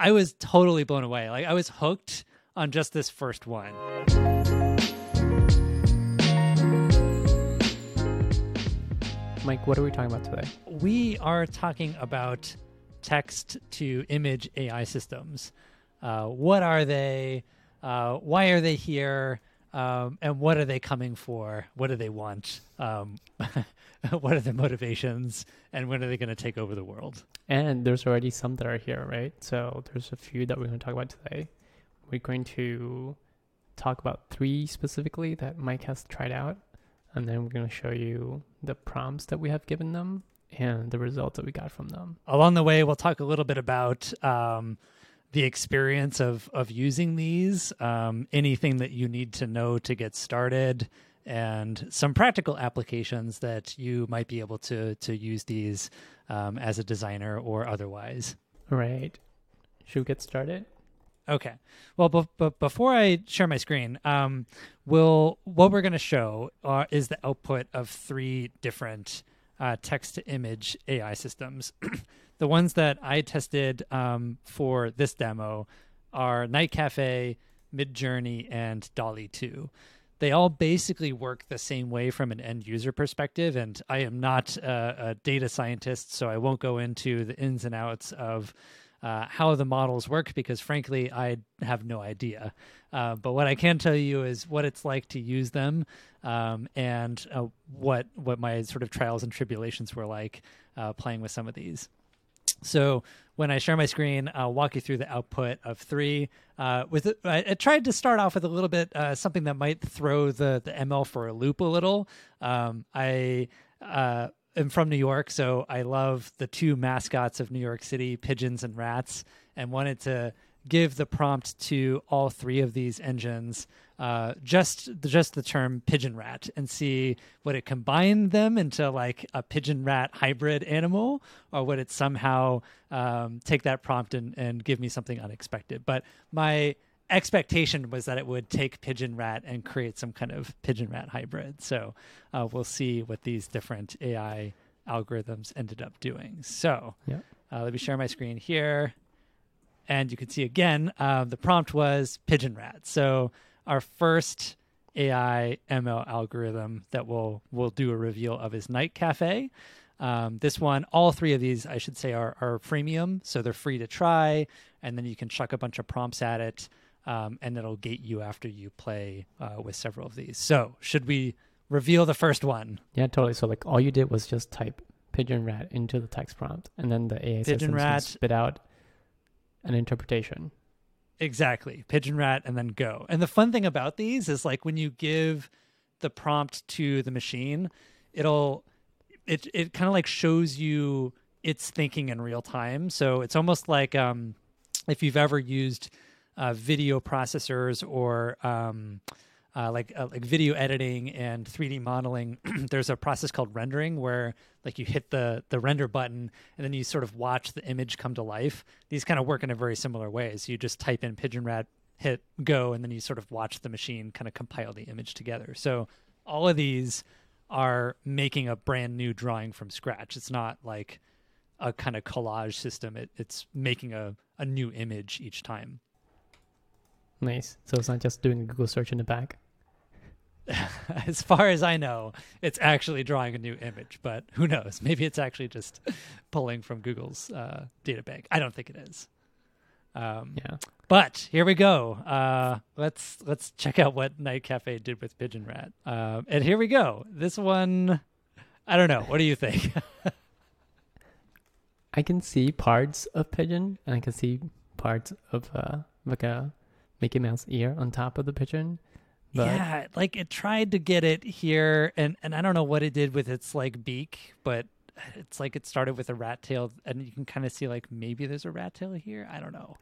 I was totally blown away. Like I was hooked on just this first one. Mike, what are we talking about today? We are talking about text to image AI systems. Uh, what are they? Uh, why are they here? Um, and what are they coming for? What do they want? Um, what are their motivations? And when are they going to take over the world? And there's already some that are here, right? So there's a few that we're going to talk about today. We're going to talk about three specifically that Mike has tried out and then we're going to show you the prompts that we have given them and the results that we got from them. Along the way, we'll talk a little bit about um, the experience of of using these, um, anything that you need to know to get started, and some practical applications that you might be able to to use these um, as a designer or otherwise. Right. Should we get started? Okay. Well, but be- before I share my screen, um, we'll what we're going to show are, is the output of three different uh, text to image AI systems. the ones that I tested um, for this demo are NightCafe, Midjourney, and DALL-E 2. They all basically work the same way from an end user perspective, and I am not a, a data scientist, so I won't go into the ins and outs of uh, how the models work because frankly i have no idea uh, but what i can tell you is what it's like to use them um, and uh, what what my sort of trials and tribulations were like uh, playing with some of these so when I share my screen, I'll walk you through the output of three. Uh, with I, tried to start off with a little bit uh, something that might throw the the ML for a loop a little. Um, I uh, am from New York, so I love the two mascots of New York City, pigeons and rats, and wanted to give the prompt to all three of these engines uh, just just the term pigeon rat and see would it combine them into like a pigeon rat hybrid animal or would it somehow um, take that prompt and, and give me something unexpected but my expectation was that it would take pigeon rat and create some kind of pigeon rat hybrid. So uh, we'll see what these different AI algorithms ended up doing. So yeah. uh, let me share my screen here. And you can see again, uh, the prompt was pigeon rat. So our first AI ML algorithm that we'll, we'll do a reveal of is NightCafe. Um, this one, all three of these, I should say, are, are freemium, so they're free to try, and then you can chuck a bunch of prompts at it um, and it'll gate you after you play uh, with several of these. So, should we reveal the first one? Yeah, totally. So, like, all you did was just type pigeon rat into the text prompt, and then the AI pigeon rat spit out an interpretation. Exactly, pigeon rat, and then go. And the fun thing about these is like when you give the prompt to the machine, it'll it it kind of like shows you its thinking in real time. So it's almost like um, if you've ever used uh, video processors or um, uh, like uh, like video editing and 3D modeling, there's a process called rendering where like you hit the the render button and then you sort of watch the image come to life. These kind of work in a very similar way. So you just type in pigeon rat, hit go, and then you sort of watch the machine kind of compile the image together. So all of these are making a brand new drawing from scratch. It's not like a kind of collage system. It, it's making a, a new image each time. Nice. So it's not just doing a Google search in the back. as far as I know, it's actually drawing a new image, but who knows? Maybe it's actually just pulling from Google's uh, data bank. I don't think it is. Um, yeah. But here we go. Uh, let's let's check out what NightCafe did with Pigeon Rat. Um, and here we go. This one, I don't know. What do you think? I can see parts of pigeon, and I can see parts of uh, like a Mickey Mouse ear on top of the pigeon. But... Yeah, like it tried to get it here, and and I don't know what it did with its like beak, but it's like it started with a rat tail, and you can kind of see like maybe there's a rat tail here. I don't know.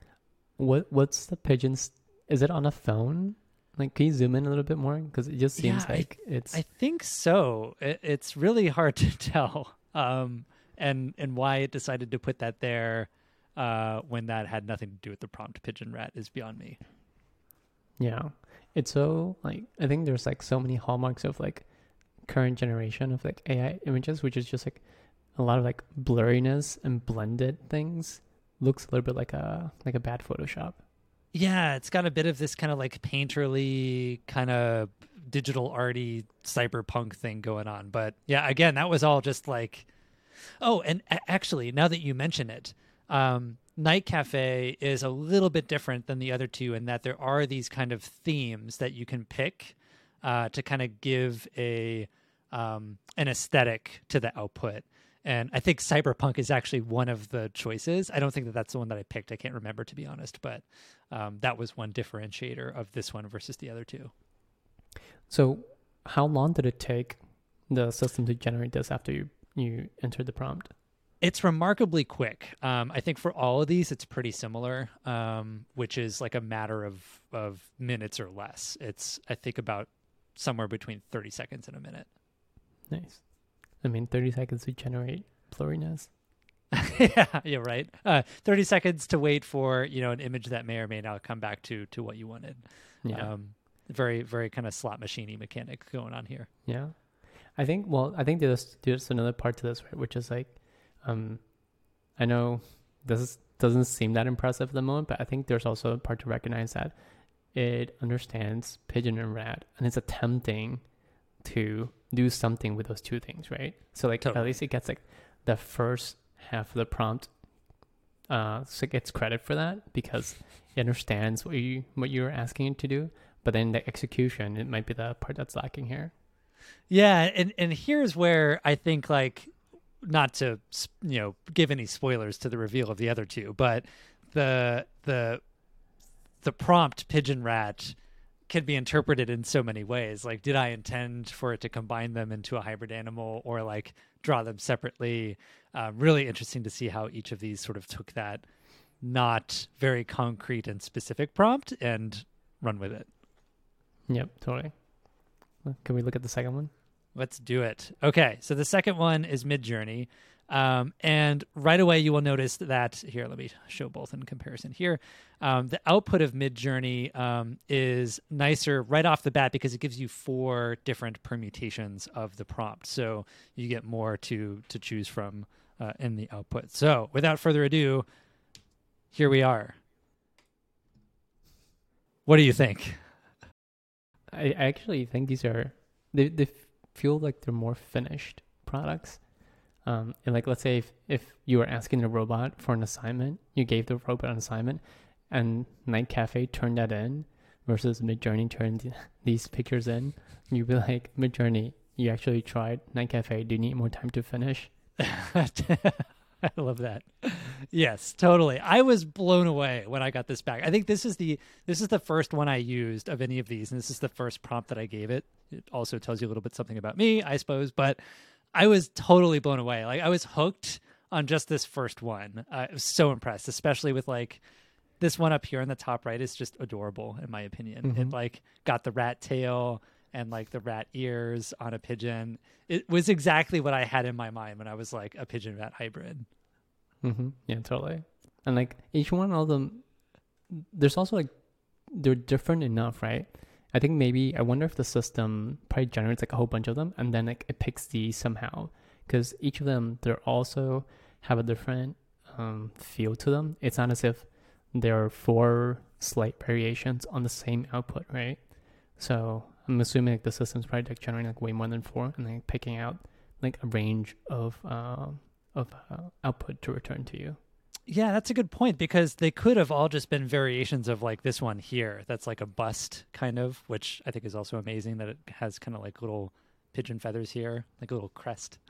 What what's the pigeon's? Is it on a phone? Like, can you zoom in a little bit more? Because it just seems yeah, like I, it's. I think so. It, it's really hard to tell, um, and and why it decided to put that there uh, when that had nothing to do with the prompt pigeon rat is beyond me. Yeah. It's so like I think there's like so many hallmarks of like current generation of like AI images, which is just like a lot of like blurriness and blended things. looks a little bit like a like a bad Photoshop. Yeah, it's got a bit of this kind of like painterly kind of digital arty cyberpunk thing going on. But yeah, again, that was all just like Oh, and actually, now that you mention it, um, NightCafe is a little bit different than the other two in that there are these kind of themes that you can pick uh, to kind of give a um, an aesthetic to the output. And I think cyberpunk is actually one of the choices. I don't think that that's the one that I picked. I can't remember to be honest, but um, that was one differentiator of this one versus the other two. So, how long did it take the system to generate this after you you entered the prompt? It's remarkably quick. Um, I think for all of these, it's pretty similar, um, which is like a matter of of minutes or less. It's I think about somewhere between thirty seconds and a minute. Nice. I mean, 30 seconds to generate blurriness. yeah, you're right. Uh, Thirty seconds to wait for you know an image that may or may not come back to to what you wanted. Yeah. Um, very very kind of slot machiney mechanic going on here. Yeah. I think well, I think there's there's another part to this, right? Which is like um I know this is, doesn't seem that impressive at the moment, but I think there's also a part to recognize that it understands pigeon and rat and it's attempting to do something with those two things, right? So like Totally. at least it gets like the first half of the prompt uh so it gets credit for that because it understands what you what you're asking it to do. But then the execution, it might be the part that's lacking here. Yeah, and and here's where I think like not to you know give any spoilers to the reveal of the other two, but the the the prompt pigeon rat can be interpreted in so many ways. Like, did I intend for it to combine them into a hybrid animal, or like draw them separately? Uh, really interesting to see how each of these sort of took that not very concrete and specific prompt and run with it. Yep, totally. Can we look at the second one? Let's do it. Okay, so the second one is Midjourney. Um, and right away, you will notice that here, let me show both in comparison here. Um, the output of Midjourney um, is nicer right off the bat because it gives you four different permutations of the prompt. So you get more to, to choose from uh, in the output. So without further ado, here we are. What do you think? I, I actually think these are they they feel like they're more finished products. Um, and like let's say if, if you were asking the robot for an assignment, you gave the robot an assignment, and NightCafe turned that in, versus Midjourney turned these pictures in, you'd be like Midjourney, you actually tried NightCafe. Do you need more time to finish? I love that. Yes, totally. I was blown away when I got this back. I think this is the this is the first one I used of any of these, and this is the first prompt that I gave it. It also tells you a little bit something about me, I suppose, but I was totally blown away. Like I was hooked on just this first one. Uh, I was so impressed, especially with like this one up here in the top right is just adorable in my opinion. It Mhm. like got the rat tail and like the rat ears on a pigeon. It was exactly what I had in my mind when I was like a pigeon rat hybrid. Mm-hmm. Yeah, totally. And like each one of them, there's also like they're different enough, right? I think maybe I wonder if the system probably generates like a whole bunch of them, and then like it picks these somehow, because each of them they're also have a different um, feel to them. It's not as if there are four slight variations on the same output, right? So I'm assuming like the system's probably like generating like way more than four, and then picking out like a range of uh, of uh, output to return to you. Yeah, that's a good point because they could have all just been variations of like this one here. That's like a bust kind of, which I think is also amazing that it has kind of like little pigeon feathers here, like a little crest.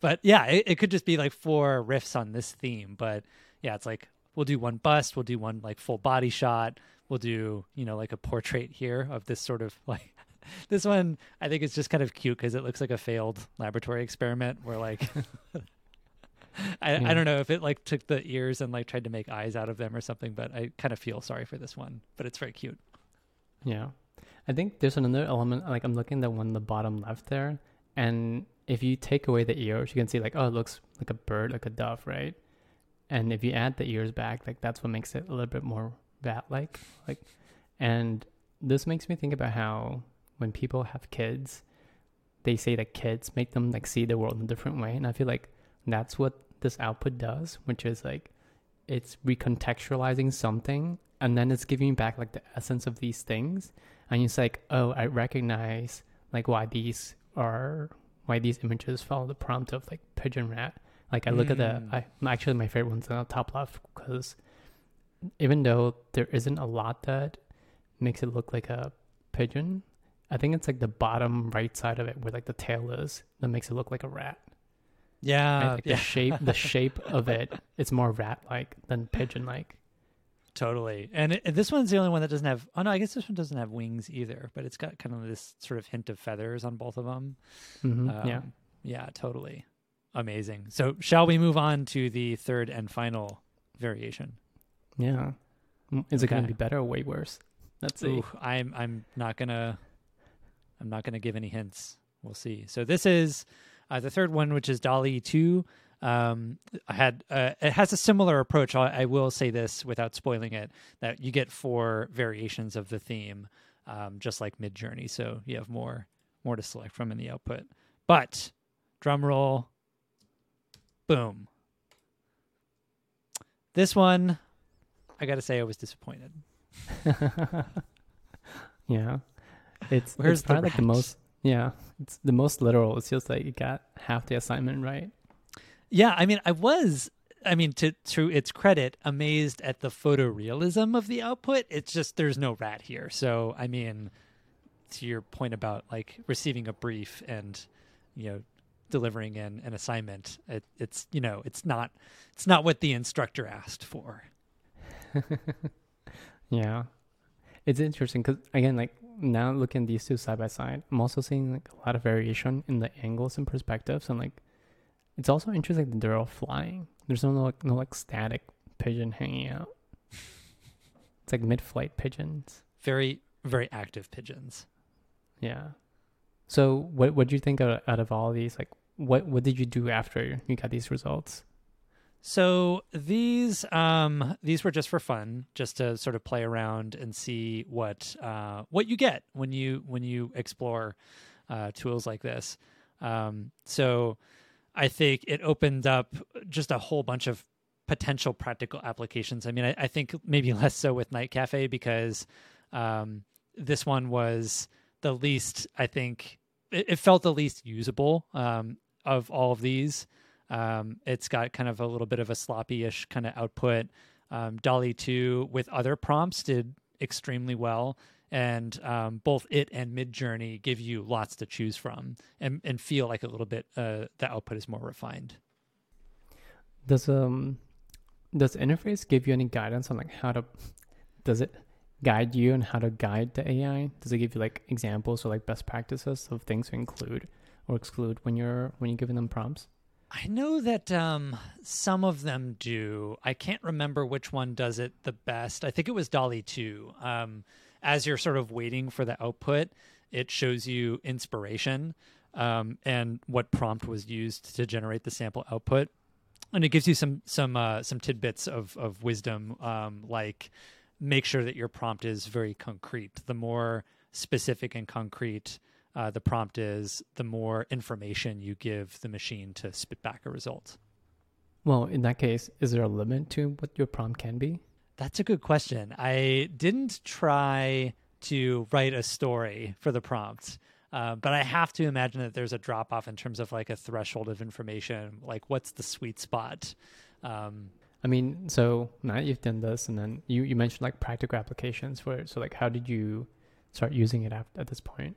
But yeah, it, it could just be like four riffs on this theme. But yeah, it's like we'll do one bust, we'll do one like full body shot, we'll do, you know, like a portrait here of this sort of like this one I think is just kind of cute because it looks like a failed laboratory experiment where like I, Yeah. I hmm. don't know if it like took the ears and like tried to make eyes out of them or something, but I kind of feel sorry for this one. But it's very cute. Yeah. I think there's another element, like I'm looking at the one on the bottom left there. And if you take away the ears, you can see like, oh, it looks like a bird, like a dove, right? And if you add the ears back, like that's what makes it a little bit more bat-like. Like, and this makes me think about how when people have kids, they say that kids make them like see the world in a different way. And I feel like that's what this output does, which is like it's recontextualizing something and then it's giving back like the essence of these things and it's like oh i recognize like why these are why these images follow the prompt of like pigeon rat like i look at the Mm. i actually my favorite one's on the top left because even though there isn't a lot that makes it look like a pigeon i think it's like the bottom right side of it where like the tail is that makes it look like a rat Yeah, right? Like yeah, the shape the shape of it it's more rat like than pigeon like totally. And it, this one's the only one that doesn't have. Oh no, I guess this one doesn't have wings either. But it's got kind of this sort of hint of feathers on both of them. hmm Um, yeah yeah, totally, amazing. So, shall we move on to the third and final variation? Yeah. Mm, Is it going to be better or way worse? Let's see. Ooh, I'm I'm not gonna I'm not gonna give any hints. We'll see. So this is uh, the third one, which is DALL-E Two. Um, I had uh, it has a similar approach. I, I will say this without spoiling it: that you get four variations of the theme, um, just like Midjourney. So you have more more to select from in the output. But drum roll, boom. This one, I got to say, I was disappointed. yeah. It's Where's it's the probably like the most yeah. It's the most literal. It's just like you got half the assignment right. Yeah, I mean, I was, I mean, to to its credit, amazed at the photorealism of the output. It's just there's no rat here. So, I mean, to your point about like receiving a brief and you know delivering an, an assignment, it, it's you know it's not it's not what the instructor asked for. Yeah. It's interesting because again, like now looking at these two side by side, I'm also seeing like a lot of variation in the angles and perspectives, and like it's also interesting that they're all flying. There's no like no like static pigeon hanging out. It's like mid-flight pigeons. Very very active pigeons. Yeah. So what what do you think out, out of all these? Like what what did you do after you got these results? So these um these were just for fun, just to sort of play around and see what uh what you get when you when you explore uh tools like this. Um so I think it opened up just a whole bunch of potential practical applications. I mean, I, I think maybe less so with NightCafe because um this one was the least I think it, it felt the least usable um of all of these. Um, it's got kind of a little bit of a sloppy-ish kind of output. Um, DALL-E 2 with other prompts did extremely well, and um, both it and Midjourney give you lots to choose from and, and feel like a little bit uh, the output is more refined. Does um does interface give you any guidance on like how to does it guide you on how to guide the AI? Does it give you like examples or like best practices of things to include or exclude when you're when you're giving them prompts? I know that um, some of them do. I can't remember which one does it the best. I think it was DALL-E 2. Um, as you're sort of waiting for the output, it shows you inspiration um, and what prompt was used to generate the sample output. And it gives you some some uh, some tidbits of of wisdom, um, like make sure that your prompt is very concrete. The more specific and concrete uh, the prompt is, the more information you give the machine to spit back a result. Well, in that case, is there a limit to what your prompt can be? That's a good question. I didn't try to write a story for the prompt, uh, but I have to imagine that there's a drop off in terms of like a threshold of information. Like, what's the sweet spot? Um, I mean, so now you've done this, and then you, you mentioned like practical applications for it. So like, how did you start using it at, at this point?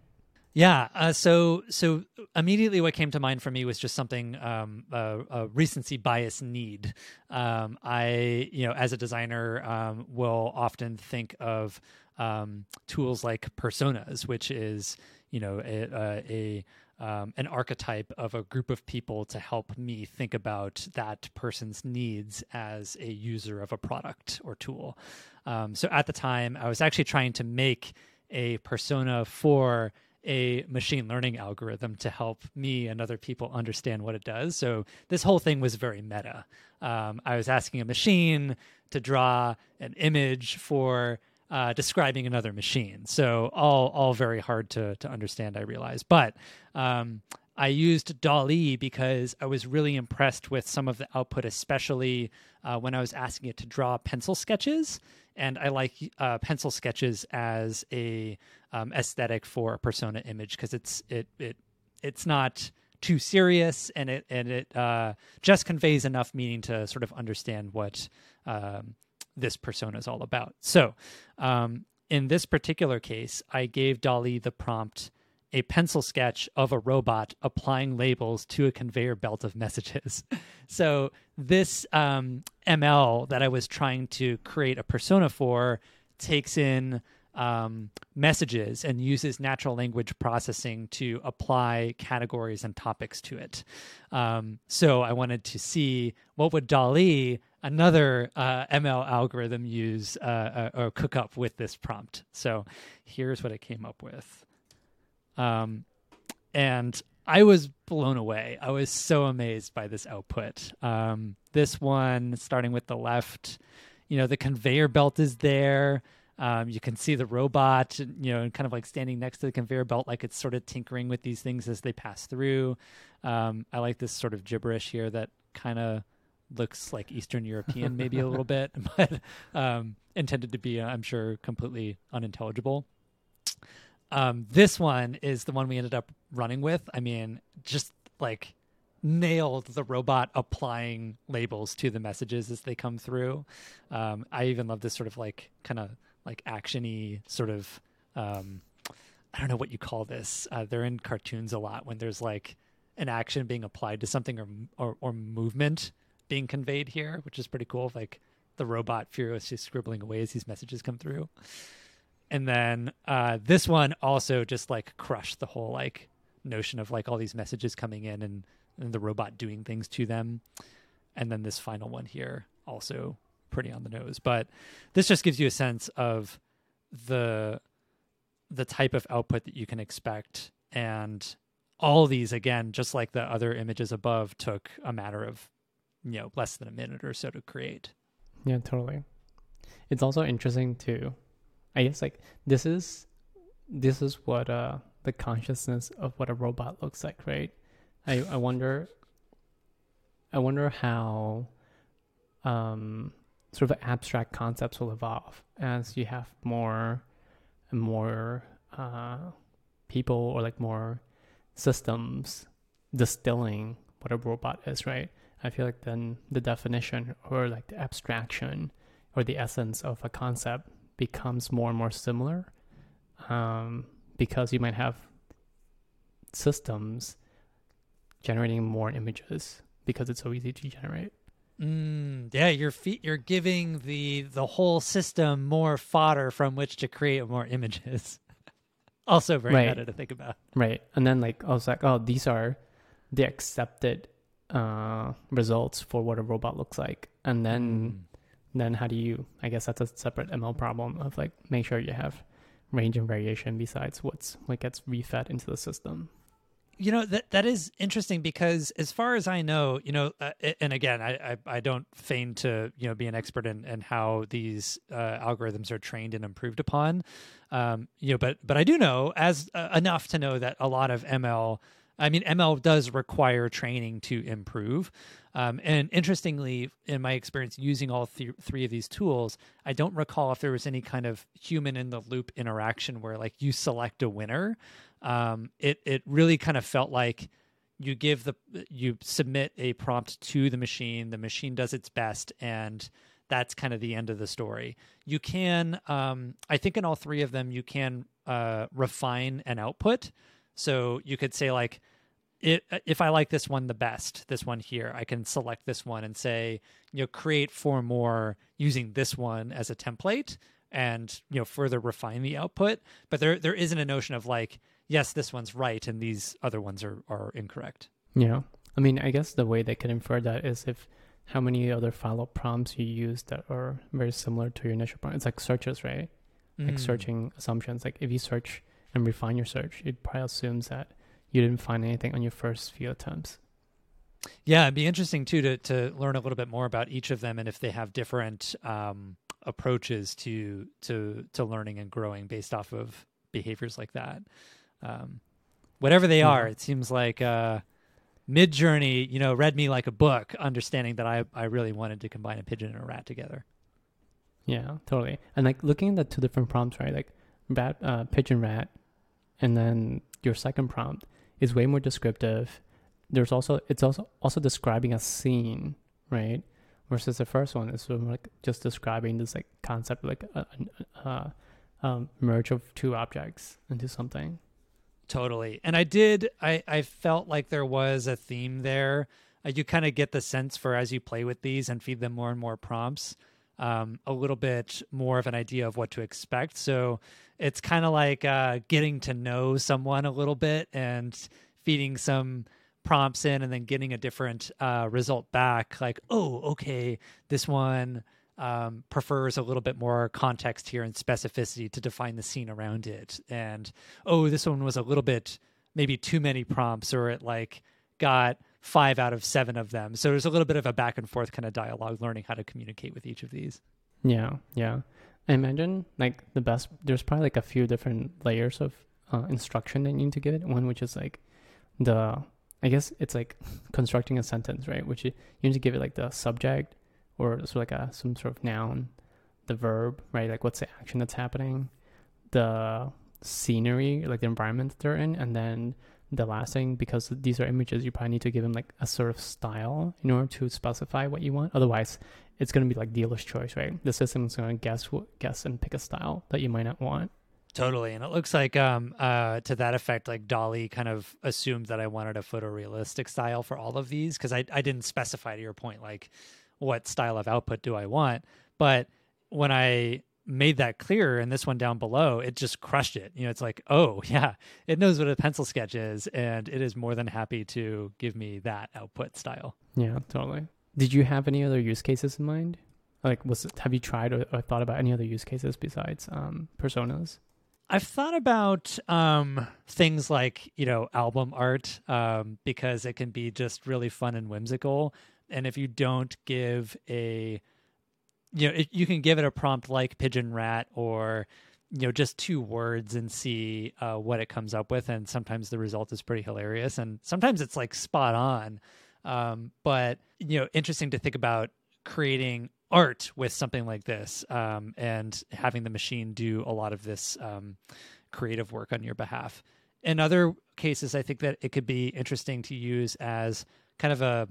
Yeah. Uh, so so immediately, what came to mind for me was just something um, a, a recency bias need. Um, I you know as a designer um, will often think of um, tools like personas, which is you know a, a, a um, an archetype of a group of people to help me think about that person's needs as a user of a product or tool. Um, so at the time, I was actually trying to make a persona for a machine learning algorithm to help me and other people understand what it does. So this whole thing was very meta. Um, I was asking a machine to draw an image for uh, describing another machine. So all all very hard to to understand. I realize, but um, I used DALL-E because I was really impressed with some of the output, especially uh, when I was asking it to draw pencil sketches. And I like uh, pencil sketches as a um, aesthetic for a persona image because it's it it it's not too serious and it and it uh, just conveys enough meaning to sort of understand what um, this persona is all about. So um, in this particular case, I gave DALL-E the prompt a pencil sketch of a robot applying labels to a conveyor belt of messages. so this um, ML that I was trying to create a persona for takes in um, messages and uses natural language processing to apply categories and topics to it. Um, so I wanted to see what would DALL-E, another uh, ML algorithm, use uh, uh, or cook up with this prompt. So here's what I came up with. Um, and I was blown away. I was so amazed by this output. Um, this one, starting with the left, you know, the conveyor belt is there. Um, you can see the robot, you know, kind of like standing next to the conveyor belt, like it's sort of tinkering with these things as they pass through. Um, I like this sort of gibberish here that kind of looks like Eastern European, maybe a little bit, but um, intended to be, I'm sure, completely unintelligible. Um, this one is the one we ended up running with. I mean, just like nailed the robot applying labels to the messages as they come through. Um, I even love this sort of like kind of like actiony sort of um, I don't know what you call this. Uh, they're in cartoons a lot when there's like an action being applied to something or or, or movement being conveyed here, which is pretty cool. Like the robot furiously scribbling away as these messages come through. And then uh, this one also just like crushed the whole like notion of like all these messages coming in and, and the robot doing things to them. And then this final one here also pretty on the nose. But this just gives you a sense of the the type of output that you can expect and all these again just like the other images above took a matter of you know less than a minute or so to create yeah totally it's also interesting to i guess like this is this is what uh the consciousness of what a robot looks like right i i wonder i wonder how um sort of abstract concepts will evolve as you have more and more uh, people or like more systems distilling what a robot is, right? I feel like then the definition or like the abstraction or the essence of a concept becomes more and more similar um, because you might have systems generating more images because it's so easy to generate. Mm, yeah, you're fe- you're giving the the whole system more fodder from which to create more images. also very Right. meta to think about. Right. And then like I was like, oh, these are the accepted uh results for what a robot looks like. And then Mm. Then how do you I guess that's a separate ML problem of like make sure you have range and variation besides what's what gets refed into the system. You know that that is interesting because, as far as I know, you know, uh, and again, I, I I don't feign to you know be an expert in, in how these uh, algorithms are trained and improved upon, um, you know, but but I do know as uh, enough to know that a lot of ML, I mean, ML does require training to improve. Um, and interestingly, in my experience using all th- three of these tools, I don't recall if there was any kind of human in the loop interaction where like you select a winner. Um, it it really kind of felt like you give the you submit a prompt to the machine the machine does its best and that's kind of the end of the story. You can um, i think in all three of them you can uh, refine an output so you could say like it, if i like this one the best this one here i can select this one and say you know create four more using this one as a template and you know further refine the output but there there isn't a notion of like yes, this one's right and these other ones are, are incorrect. Yeah. I mean, I guess the way they could infer that is if how many other follow prompts you use that are very similar to your initial prompt. It's like searches, right? Like Mm. searching assumptions. Like if you search and refine your search, it probably assumes that you didn't find anything on your first few attempts. Yeah, it'd be interesting too to to learn a little bit more about each of them and if they have different um, approaches to to to learning and growing based off of behaviors like that. Um, whatever they Yeah. are. It seems like uh, Midjourney, you know, read me like a book, understanding that I I really wanted to combine a pigeon and a rat together. Yeah, totally. And like looking at the two different prompts, right? Like rat, uh, pigeon rat, and then your second prompt is way more descriptive. There's also it's also also describing a scene, right? Versus the first one is sort of like just describing this like concept, like a, a, a um, merge of two objects into something. Totally. And I did I I felt like there was a theme there. You kind of get the sense for as you play with these and feed them more and more prompts, um, a little bit more of an idea of what to expect. So it's kind of like uh, getting to know someone a little bit and feeding some prompts in and then getting a different uh, result back. Like, oh, okay, this one um, prefers a little bit more context here and specificity to define the scene around it. And oh, this one was a little bit maybe too many prompts, or it like got five out of seven of them. So there's a little bit of a back and forth kind of dialogue, learning how to communicate with each of these. Yeah, yeah. I imagine like the best. There's probably like a few different layers of uh, instruction that you need to give it. One which is like the, I guess it's like constructing a sentence, right? Which you, you need to give it like the subject or sort of like a some sort of noun, the verb, right? Like what's the action that's happening, the scenery, like the environment they're in, and then the last thing because these are images, you probably need to give them like a sort of style in order to specify what you want. Otherwise, it's going to be like dealer's choice, right? The system's going to guess what, guess and pick a style that you might not want. Totally. And it looks like um uh to that effect, like DALL-E kind of assumed that I wanted a photorealistic style for all of these because I, I didn't specify to your point like what style of output do I want. But when I made that clear and this one down below, it just crushed it. You know, it's like, oh yeah, it knows what a pencil sketch is, and it is more than happy to give me that output style. Yeah, totally. Did you have any other use cases in mind? Like, was have you tried or, or thought about any other use cases besides um, personas? I've thought about um, things like you know album art um, because it can be just really fun and whimsical. And if you don't give a, you know, it, you can give it a prompt like pigeon rat or you know just two words and see uh, what it comes up with. And sometimes the result is pretty hilarious, and sometimes it's like spot on. Um, but you know, interesting to think about creating art with something like this um, and having the machine do a lot of this um, creative work on your behalf. In other cases, I think that it could be interesting to use as kind of a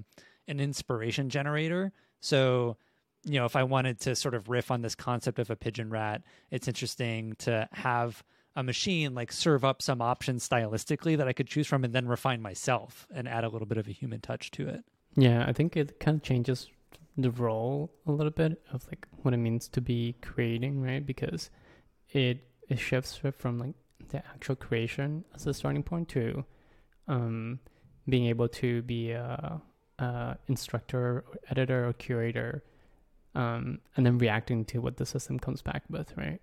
an inspiration generator. So, you know, if I wanted to sort of riff on this concept of a pigeon rat, it's interesting to have a machine like serve up some options stylistically that I could choose from and then refine myself and add a little bit of a human touch to it. Yeah, I think it kind of changes the role a little bit of like what it means to be creating, right? Because it it shifts from like the actual creation as a starting point to um, being able to be a, a instructor, or editor, or curator, um, and then reacting to what the system comes back with, right?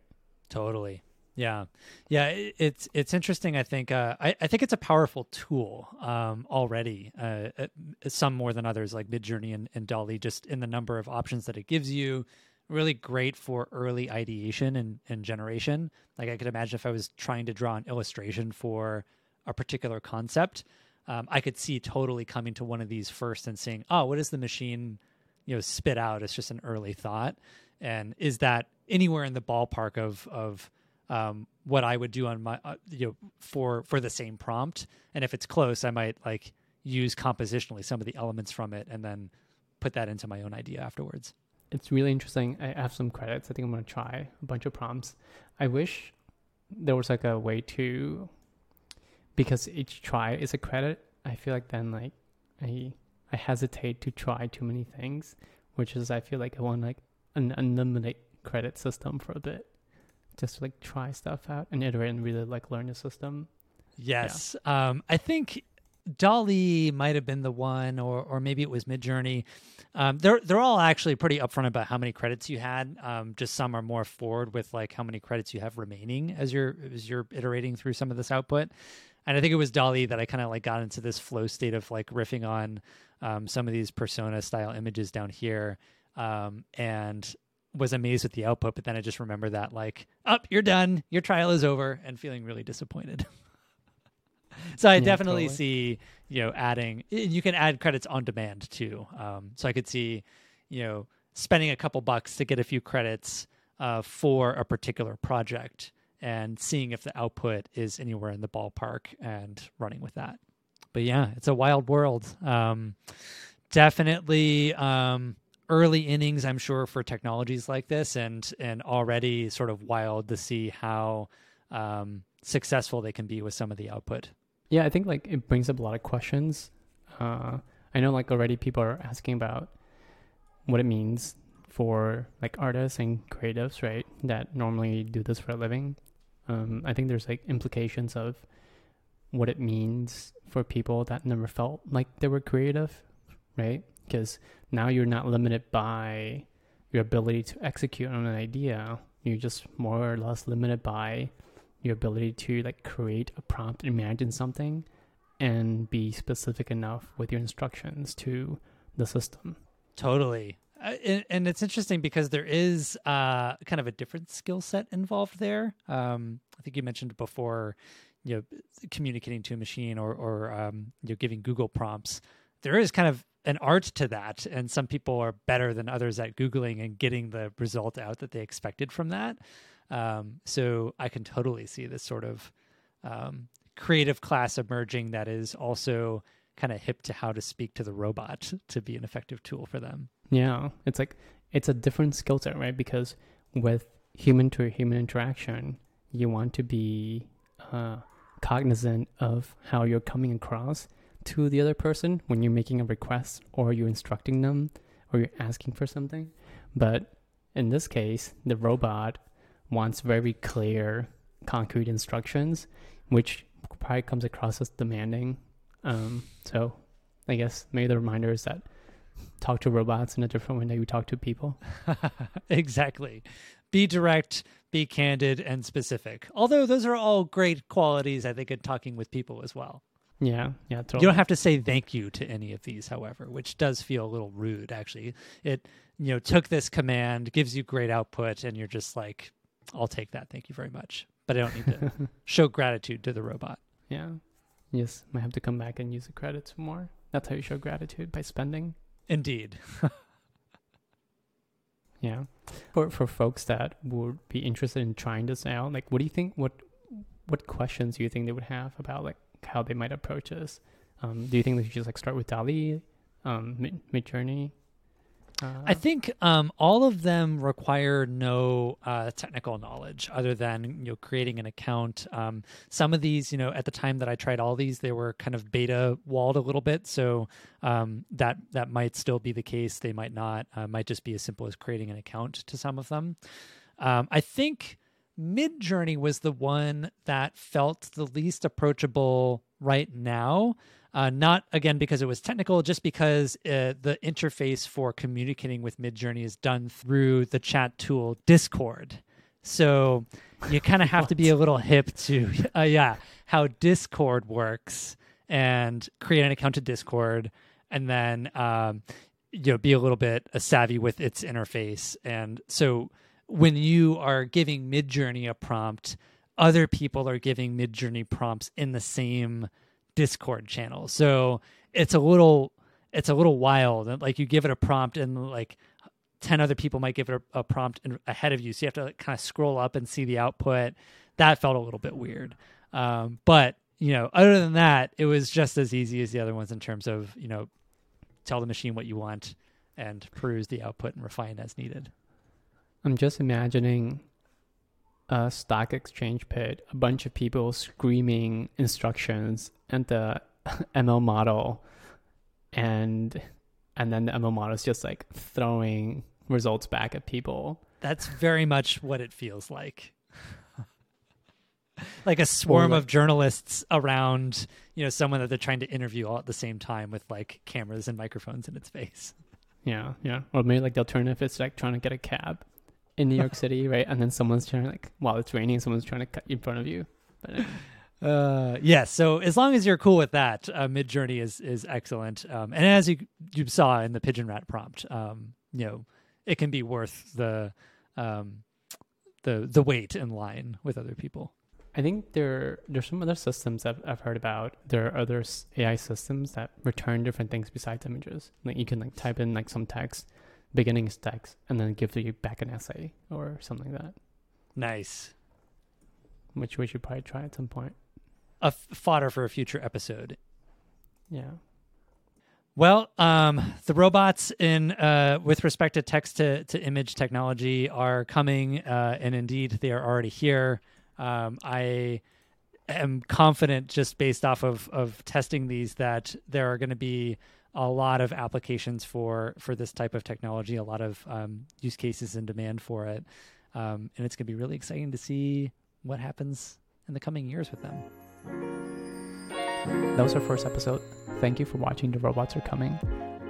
Totally. Yeah, yeah. It, it's it's interesting. I think uh, I I think it's a powerful tool um, already. Uh, uh, some more than others, like Midjourney and, and DALL-E, just in the number of options that it gives you. Really great for early ideation and, and generation. Like I could imagine if I was trying to draw an illustration for a particular concept, um, I could see totally coming to one of these first and saying, "Oh, what is the machine, you know, spit out?" It's just an early thought, and is that anywhere in the ballpark of of um, what I would do on my uh, you know for for the same prompt, and if it's close, I might like use compositionally some of the elements from it, and then put that into my own idea afterwards. It's really interesting. I have some credits. I think I'm gonna try a bunch of prompts. I wish there was like a way to because each try is a credit. I feel like then like I I hesitate to try too many things, which is I feel like I want like an unlimited credit system for a bit just like try stuff out and iterate and really like learn the system. Yes. Um, I think DALL-E might have been the one, or or maybe it was Midjourney. Um, they're they're all actually pretty upfront about how many credits you had. Um, just some are more forward with like how many credits you have remaining as you're as you're iterating through some of this output. And I think it was DALL-E that I kind of like got into this flow state of like riffing on um, some of these persona style images down here, um, and was amazed with the output. But then I just remember that like, up, you're done, your trial is over, and feeling really disappointed. so I Yeah, definitely totally. see you know adding. You can add credits on demand too. Um, so I could see you know spending a couple bucks to get a few credits uh, for a particular project and seeing if the output is anywhere in the ballpark and running with that. But yeah, it's a wild world. Um, definitely um, early innings, I'm sure, for technologies like this, and and already sort of wild to see how um, successful they can be with some of the output. Yeah, I think like it brings up a lot of questions. Uh, I know like already people are asking about what it means for like artists and creatives, right? That normally do this for a living. Um, I think there's like implications of what it means for people that never felt like they were creative, right? Because now you're not limited by your ability to execute on an idea. You're just more or less limited by your ability to like create a prompt, imagine something, and be specific enough with your instructions to the system. Totally. Uh, and, and it's interesting because there is uh, kind of a different skill set involved there. Um, I think you mentioned before, you know, communicating to a machine or, or um, you know, giving Google prompts. There is kind of an art to that, and some people are better than others at googling and getting the result out that they expected from that. Um, so I can totally see this sort of um, creative class emerging that is also kind of hip to how to speak to the robot to be an effective tool for them. Yeah, it's like it's a different skill set, right? Because with human to human interaction, you want to be uh, cognizant of how you're coming across to the other person when you're making a request or you're instructing them or you're asking for something. But in this case, the robot wants very clear, concrete instructions, which probably comes across as demanding. Um, so I guess maybe the reminder is that talk to robots in a different way than you talk to people. exactly. Be direct, be candid, and specific. Although those are all great qualities, I think, in talking with people as well. Yeah, yeah, totally. You don't have to say thank you to any of these, however, which does feel a little rude, actually. It, you know, took this command, gives you great output, and you're just like, I'll take that. Thank you very much. But I don't need to show gratitude to the robot. yeah. Yes, might have to come back and use the credits more. That's how you show gratitude by spending. Indeed. Yeah. For for folks that would be interested in trying this out, like what do you think what what questions do you think they would have about like how they might approach this? Um, do you think they should just like start with DALL-E, um, Mid Midjourney? Uh, I think um, all of them require no uh, technical knowledge other than you know creating an account. Um, some of these, you know, at the time that I tried all these, they were kind of beta walled a little bit, so um, that that might still be the case. They might not. Uh, might just be as simple as creating an account to some of them. Um, I think Midjourney was the one that felt the least approachable right now. Uh, not again because it was technical, just because uh, the interface for communicating with Midjourney is done through the chat tool Discord. So you kind of have to be a little hip to, uh, yeah, how Discord works and create an account to Discord, and then um, you know be a little bit uh, savvy with its interface. And so when you are giving Midjourney a prompt, other people are giving Midjourney prompts in the same Discord channel. So it's a little it's a little wild. Like you give it a prompt and like 10 other people might give it a, a prompt in, ahead of you. So you have to like, kind of scroll up and see the output. That felt a little bit weird. Um, but, you know, other than that, it was just as easy as the other ones in terms of, you know, tell the machine what you want and peruse the output and refine as needed. I'm just imagining a stock exchange pit, a bunch of people screaming instructions and the ML model and and then the ML model is just like throwing results back at people. That's very much what it feels like. like a swarm like- of journalists around, you know, someone that they're trying to interview all at the same time with like cameras and microphones in its face. Yeah, yeah. Or maybe like the alternative is like trying to get a cab in New York City, right? And then someone's trying to like while it's raining, someone's trying to cut in front of you. But uh, Uh, yes. So as long as you're cool with that, uh, Midjourney is is excellent. Um, and as you you saw in the Pigeon Rat prompt, um, you know, it can be worth the um, the the wait in line with other people. I think there there's some other systems that I've heard about. There are other AI systems that return different things besides images. Like you can like type in like some text, beginning text, and then give you back an essay or something like that, Nice. which we should probably try at some point. A f- fodder for a future episode. Yeah. Well, um, the robots in uh, with respect to text to, to image technology are coming, uh, and indeed they are already here. Um, I am confident, just based off of of testing these, that there are going to be a lot of applications for for this type of technology, a lot of um, use cases and demand for it, um, and it's going to be really exciting to see what happens in the coming years with them. That was our first episode. Thank you for watching The Robots Are Coming.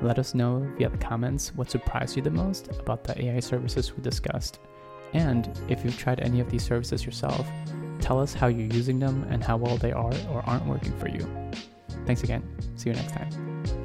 Let us know via the comments what surprised you the most about the AI services we discussed. And if you've tried any of these services yourself, tell us how you're using them and how well they are or aren't working for you. Thanks again. See you next time.